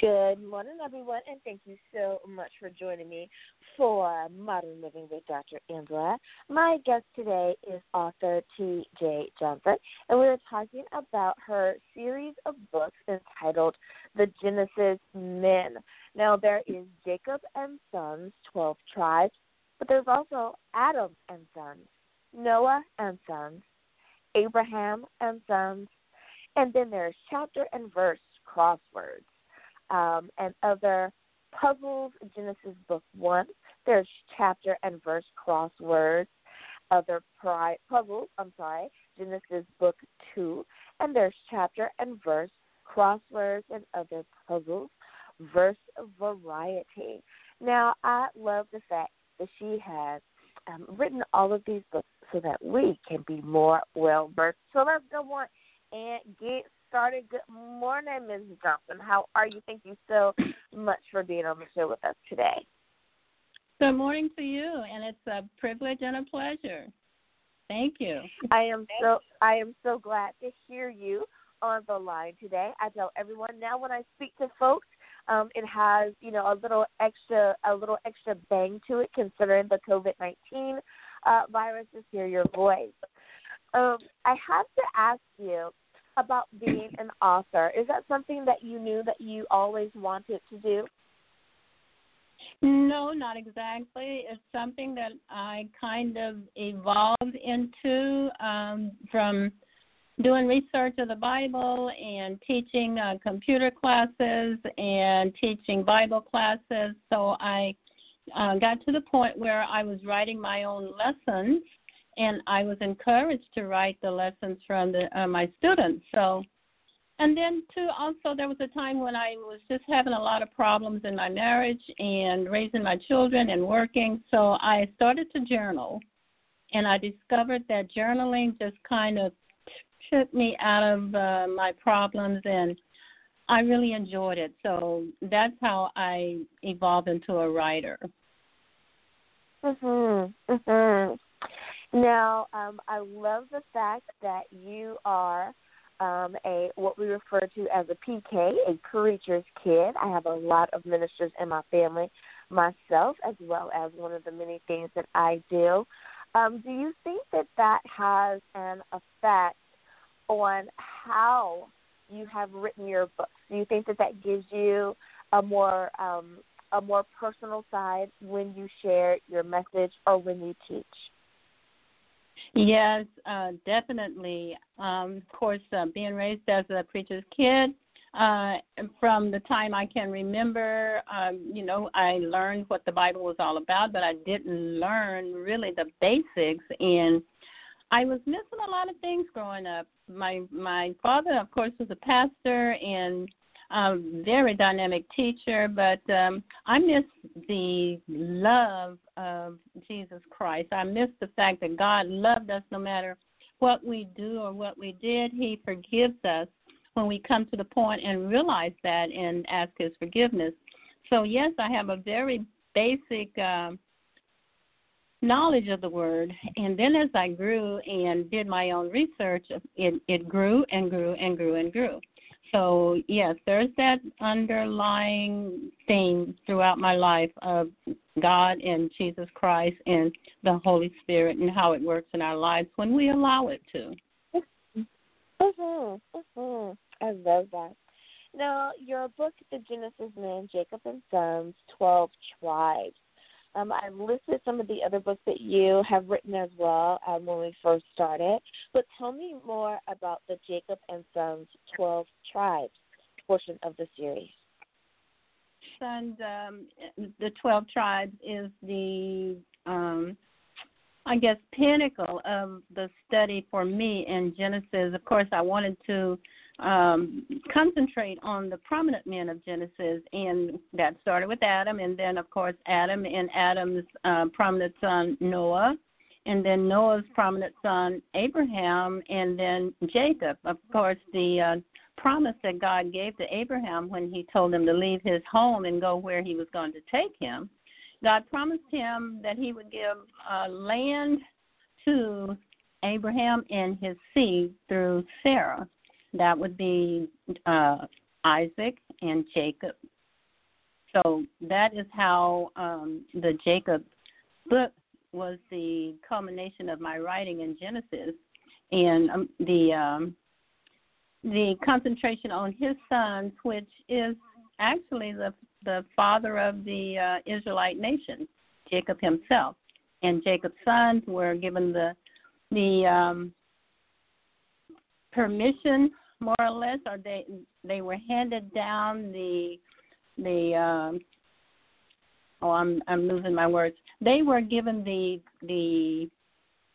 Good morning, everyone, and thank you so much for joining me for Modern Living with Dr. Angela. My guest today is author T.J. Johnson, and we're talking about her series of books entitled The Genesis Men. Now, there is Jacob and Sons, 12 tribes, but there's also Adam and Sons, Noah and Sons, Abraham and Sons, and then there's chapter and verse crosswords um, and other puzzles. Genesis book one. There's chapter and verse crosswords. Other pri- puzzles. I'm sorry. Genesis book two, and there's chapter and verse crosswords and other puzzles. Verse variety. Now I love the fact that she has um, written all of these books so that we can be more well versed. So let's go on and get started. Good morning, Ms. Johnson. How are you? Thank you so much for being on the show with us today. Good morning to you, and it's a privilege and a pleasure. Thank you. I am so I am so glad to hear you on the line today. I tell everyone now when I speak to folks, um, it has you know a little extra a little extra bang to it considering the COVID nineteen uh, virus. Just hear your voice. Um, I have to ask you about being an author. Is that something that you knew that you always wanted to do? No, not exactly. It's something that I kind of evolved into um, from doing research of the Bible and teaching uh, computer classes and teaching Bible classes. So I uh, got to the point where I was writing my own lessons and I was encouraged to write the lessons from the, uh, my students. So, and then too, also there was a time when I was just having a lot of problems in my marriage and raising my children and working. So I started to journal, and I discovered that journaling just kind of took me out of uh, my problems and. I really enjoyed it. So that's how I evolved into a writer. Mhm. Mhm. Now, um, I love the fact that you are um, a what we refer to as a PK, a preacher's kid. I have a lot of ministers in my family, myself, as well as one of the many things that I do. Um, do you think that that has an effect on how you have written your books? Do you think that that gives you a more um, a more personal side when you share your message or when you teach? Yes, uh, definitely. Um, of course, uh, being raised as a preacher's kid, uh, from the time I can remember, um, you know, I learned what the Bible was all about, but I didn't learn really the basics. And I was missing a lot of things growing up. My my father, of course, was a pastor, and um, very dynamic teacher, but um, I miss the love of Jesus Christ. I miss the fact that God loved us no matter what we do or what we did. He forgives us when we come to the point and realize that and ask His forgiveness. So, yes, I have a very basic um, knowledge of the Word. And then as I grew and did my own research, it, it grew and grew and grew and grew. So, yes, there's that underlying theme throughout my life of God and Jesus Christ and the Holy Spirit and how it works in our lives when we allow it to. Mhm. Mhm. I love that. Now, your book, The Genesis Men, Jacob and Sons, 12 Tribes. Um, I've listed some of the other books that you have written as well um, when we first started. But tell me more about the Jacob and Sons 12 Tribes portion of the series. And um, the 12 Tribes is the, um, I guess, pinnacle of the study for me in Genesis. Of course, I wanted to um, concentrate on the prominent men of Genesis, and that started with Adam, and then of course Adam and Adam's uh, prominent son Noah, and then Noah's prominent son Abraham, and then Jacob. Of course, the uh, promise that God gave to Abraham when He told him to leave his home and go where He was going to take him. God promised him that He would give uh, land to Abraham and his seed through Sarah that would be uh, Isaac and Jacob. So that is how um, the Jacob book was the culmination of my writing in Genesis, and um, the um, the concentration on his sons, which is actually the the father of the uh, Israelite nation, Jacob himself, and Jacob's sons were given the the um, permission, more or less, or they they were handed down the the um, oh I'm I'm losing my words. They were given the the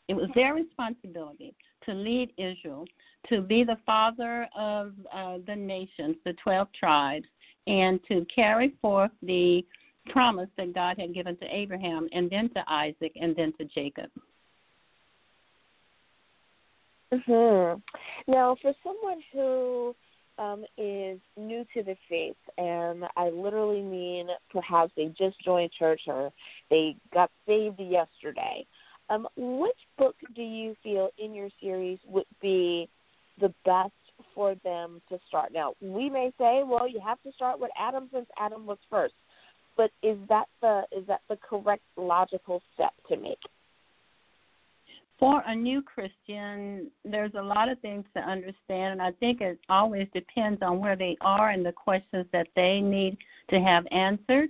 it was their responsibility to lead Israel, to be the father of uh, the nations, the twelve tribes, and to carry forth the promise that God had given to Abraham, and then to Isaac, and then to Jacob. Hmm Now, for someone who um, is new to the faith, and I literally mean perhaps they just joined church or they got saved yesterday, um, which book do you feel in your series would be the best for them to start? Now, we may say, well, you have to start with Adam since Adam was first, but is that the is that the correct logical step to make? For a new Christian, there's a lot of things to understand, and I think it always depends on where they are and the questions that they need to have answered.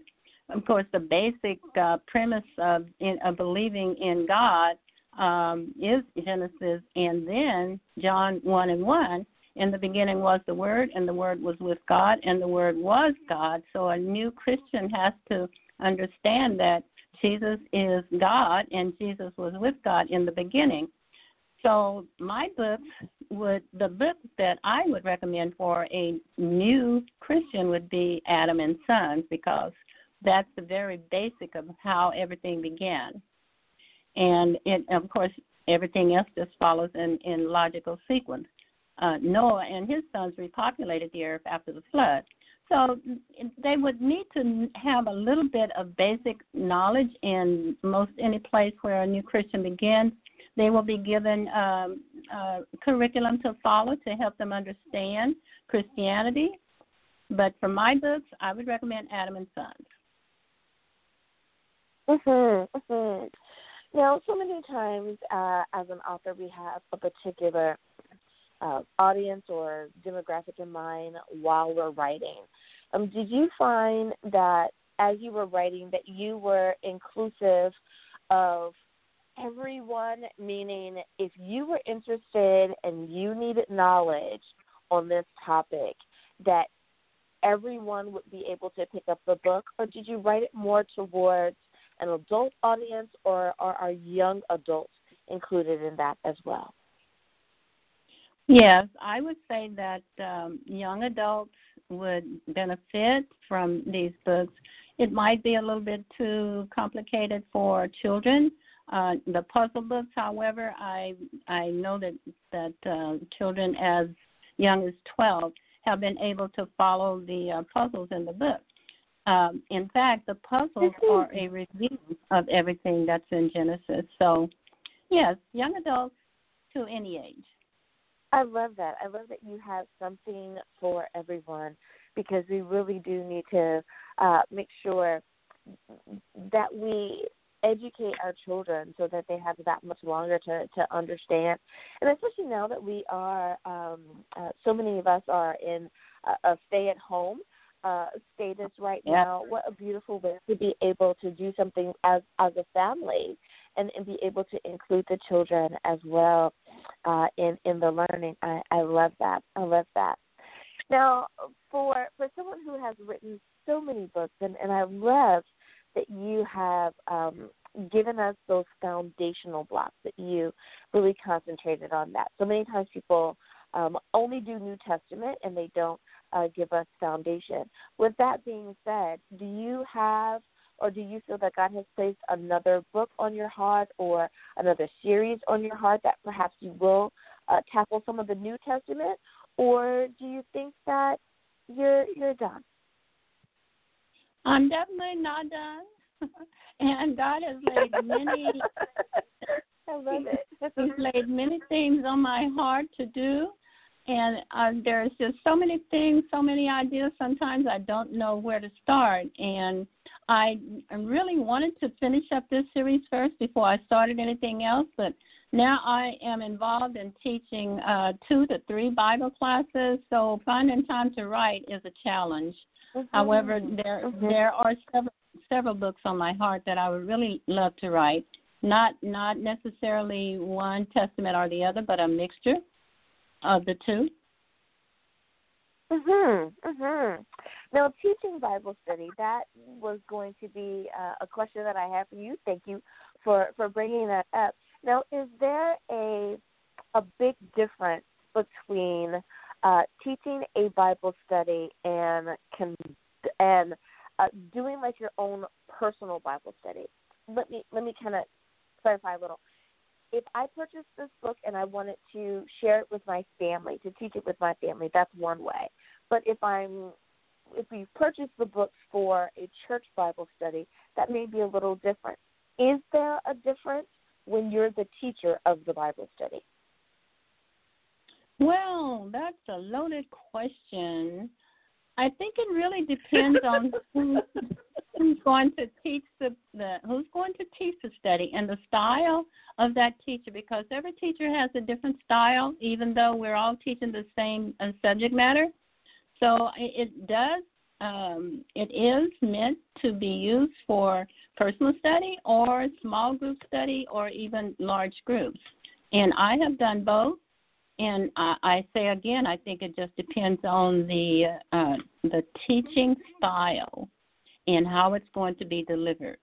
Of course, the basic uh, premise of, in, of believing in God um, is Genesis, and then John 1 and 1. In the beginning was the Word, and the Word was with God, and the Word was God. So a new Christian has to understand that Jesus is God, and Jesus was with God in the beginning. So my book would the book that I would recommend for a new Christian would be Adam and Sons because that's the very basic of how everything began. And it, of course, everything else just follows in, in logical sequence. Uh, Noah and his sons repopulated the earth after the flood. So they would need to have a little bit of basic knowledge in most any place where a new Christian begins. They will be given um, curriculum to follow to help them understand Christianity. But for my books, I would recommend Adam and Sons. Mhm. Mhm. Now, so many times uh, as an author, we have a particular uh, audience or demographic in mind while we're writing. Um, did you find that as you were writing that you were inclusive of everyone, meaning if you were interested and you needed knowledge on this topic, that everyone would be able to pick up the book, or did you write it more towards an adult audience, or, or are young adults included in that as well? Yes, I would say that um, young adults would benefit from these books. It might be a little bit too complicated for children. Uh, the puzzle books, however, I I know that that uh, children as young as 12 have been able to follow the uh, puzzles in the book. Um, in fact, the puzzles are a review of everything that's in Genesis. So, yes, young adults to any age. I love that. I love that you have something for everyone because we really do need to uh, make sure that we educate our children so that they have that much longer to to understand and especially now that we are um uh, so many of us are in a, a stay at home uh status right yeah. now what a beautiful way to be able to do something as as a family and, and be able to include the children as well uh, in in the learning. I, I love that. I love that. Now, for for someone who has written so many books, and, and I love that you have um, given us those foundational blocks that you really concentrated on that. So many times people um, only do New Testament and they don't uh, give us foundation. With that being said, do you have or do you feel that God has placed another book on your heart or another series on your heart that perhaps you will uh, tackle some of the New Testament, or do you think that you're you're done? I'm definitely not done, and God has laid many. I love it. He's laid many things on my heart to do, and uh, there's just so many things, so many ideas. Sometimes I don't know where to start, and I really wanted to finish up this series first before I started anything else, but now I am involved in teaching uh, two to three Bible classes, so finding time to write is a challenge. Mm-hmm. However, there mm-hmm. there are several several books on my heart that I would really love to write. Not not necessarily one testament or the other, but a mixture of the two. Mhm. Mhm. Now, teaching Bible study that was going to be uh, a question that I have for you. Thank you for for bringing that up. Now, is there a a big difference between uh, teaching a Bible study and can and uh, doing like your own personal Bible study? Let me let me kind of clarify a little if I purchase this book and I wanted to share it with my family, to teach it with my family, that's one way. But if I'm if you purchase the books for a church Bible study, that may be a little different. Is there a difference when you're the teacher of the Bible study? Well, that's a loaded question. I think it really depends on who, who's going to teach the, the who's going to teach the study and the style of that teacher because every teacher has a different style even though we're all teaching the same uh, subject matter so it, does um, it is meant to be used for personal study or small group study or even large groups and i have done both and I, I say again, I think it just depends on the uh, the teaching style and how it's going to be delivered.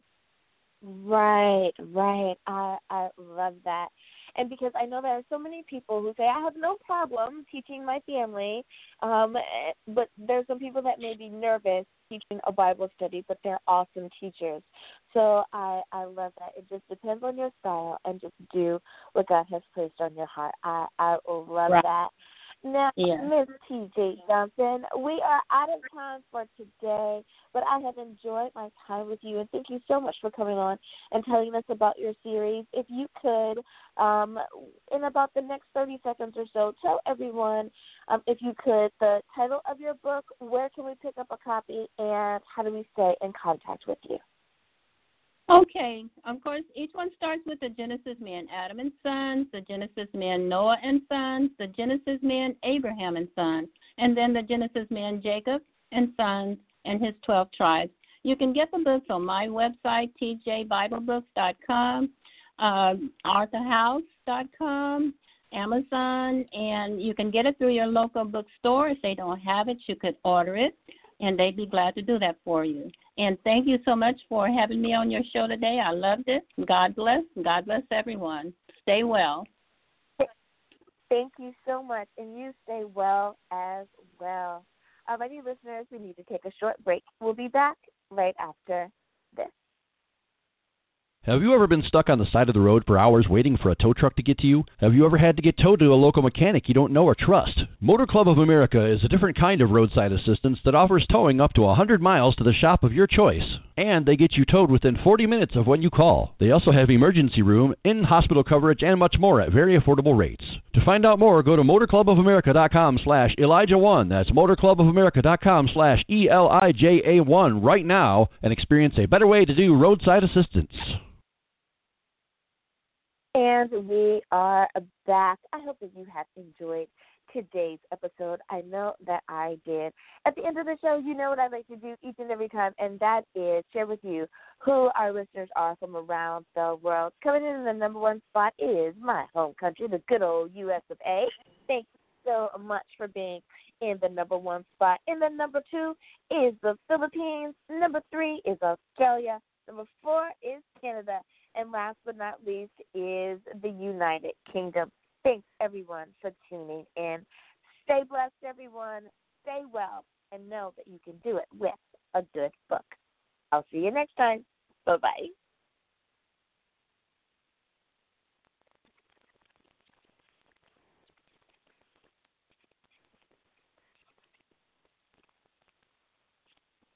Right, right. I I love that. And because I know there are so many people who say I have no problem teaching my family, um, but there's some people that may be nervous teaching a Bible study, but they're awesome teachers. So I I love that. It just depends on your style, and just do what God has placed on your heart. I I love right. that. Now, yeah. Miss TJ Johnson, we are out of time for today, but I have enjoyed my time with you, and thank you so much for coming on and telling us about your series. If you could, um, in about the next 30 seconds or so, tell everyone, um, if you could, the title of your book, where can we pick up a copy, and how do we stay in contact with you? Okay, of course, each one starts with the Genesis man, Adam and sons, the Genesis man, Noah and sons, the Genesis man, Abraham and sons, and then the Genesis man, Jacob and sons, and his 12 tribes. You can get the books on my website, tjbiblebooks.com, uh, authorhouse.com, Amazon, and you can get it through your local bookstore. If they don't have it, you could order it, and they'd be glad to do that for you. And thank you so much for having me on your show today. I loved it. God bless. God bless everyone. Stay well. Thank you so much. And you stay well as well. Alrighty, listeners, we need to take a short break. We'll be back right after this. Have you ever been stuck on the side of the road for hours waiting for a tow truck to get to you? Have you ever had to get towed to a local mechanic you don't know or trust? Motor Club of America is a different kind of roadside assistance that offers towing up to 100 miles to the shop of your choice. And they get you towed within 40 minutes of when you call. They also have emergency room, in-hospital coverage, and much more at very affordable rates. To find out more, go to motorclubofamerica.com slash Elijah1. That's motorclubofamerica.com slash E-L-I-J-A-1 right now and experience a better way to do roadside assistance. And we are back. I hope that you have enjoyed today's episode. I know that I did. At the end of the show, you know what I like to do each and every time, and that is share with you who our listeners are from around the world. Coming in the number one spot is my home country, the good old U.S. of A. Thank you so much for being in the number one spot. In the number two is the Philippines. Number three is Australia. Number four is Canada. And last but not least is the United Kingdom. Thanks, everyone, for tuning in. Stay blessed, everyone. Stay well, and know that you can do it with a good book. I'll see you next time. Bye bye.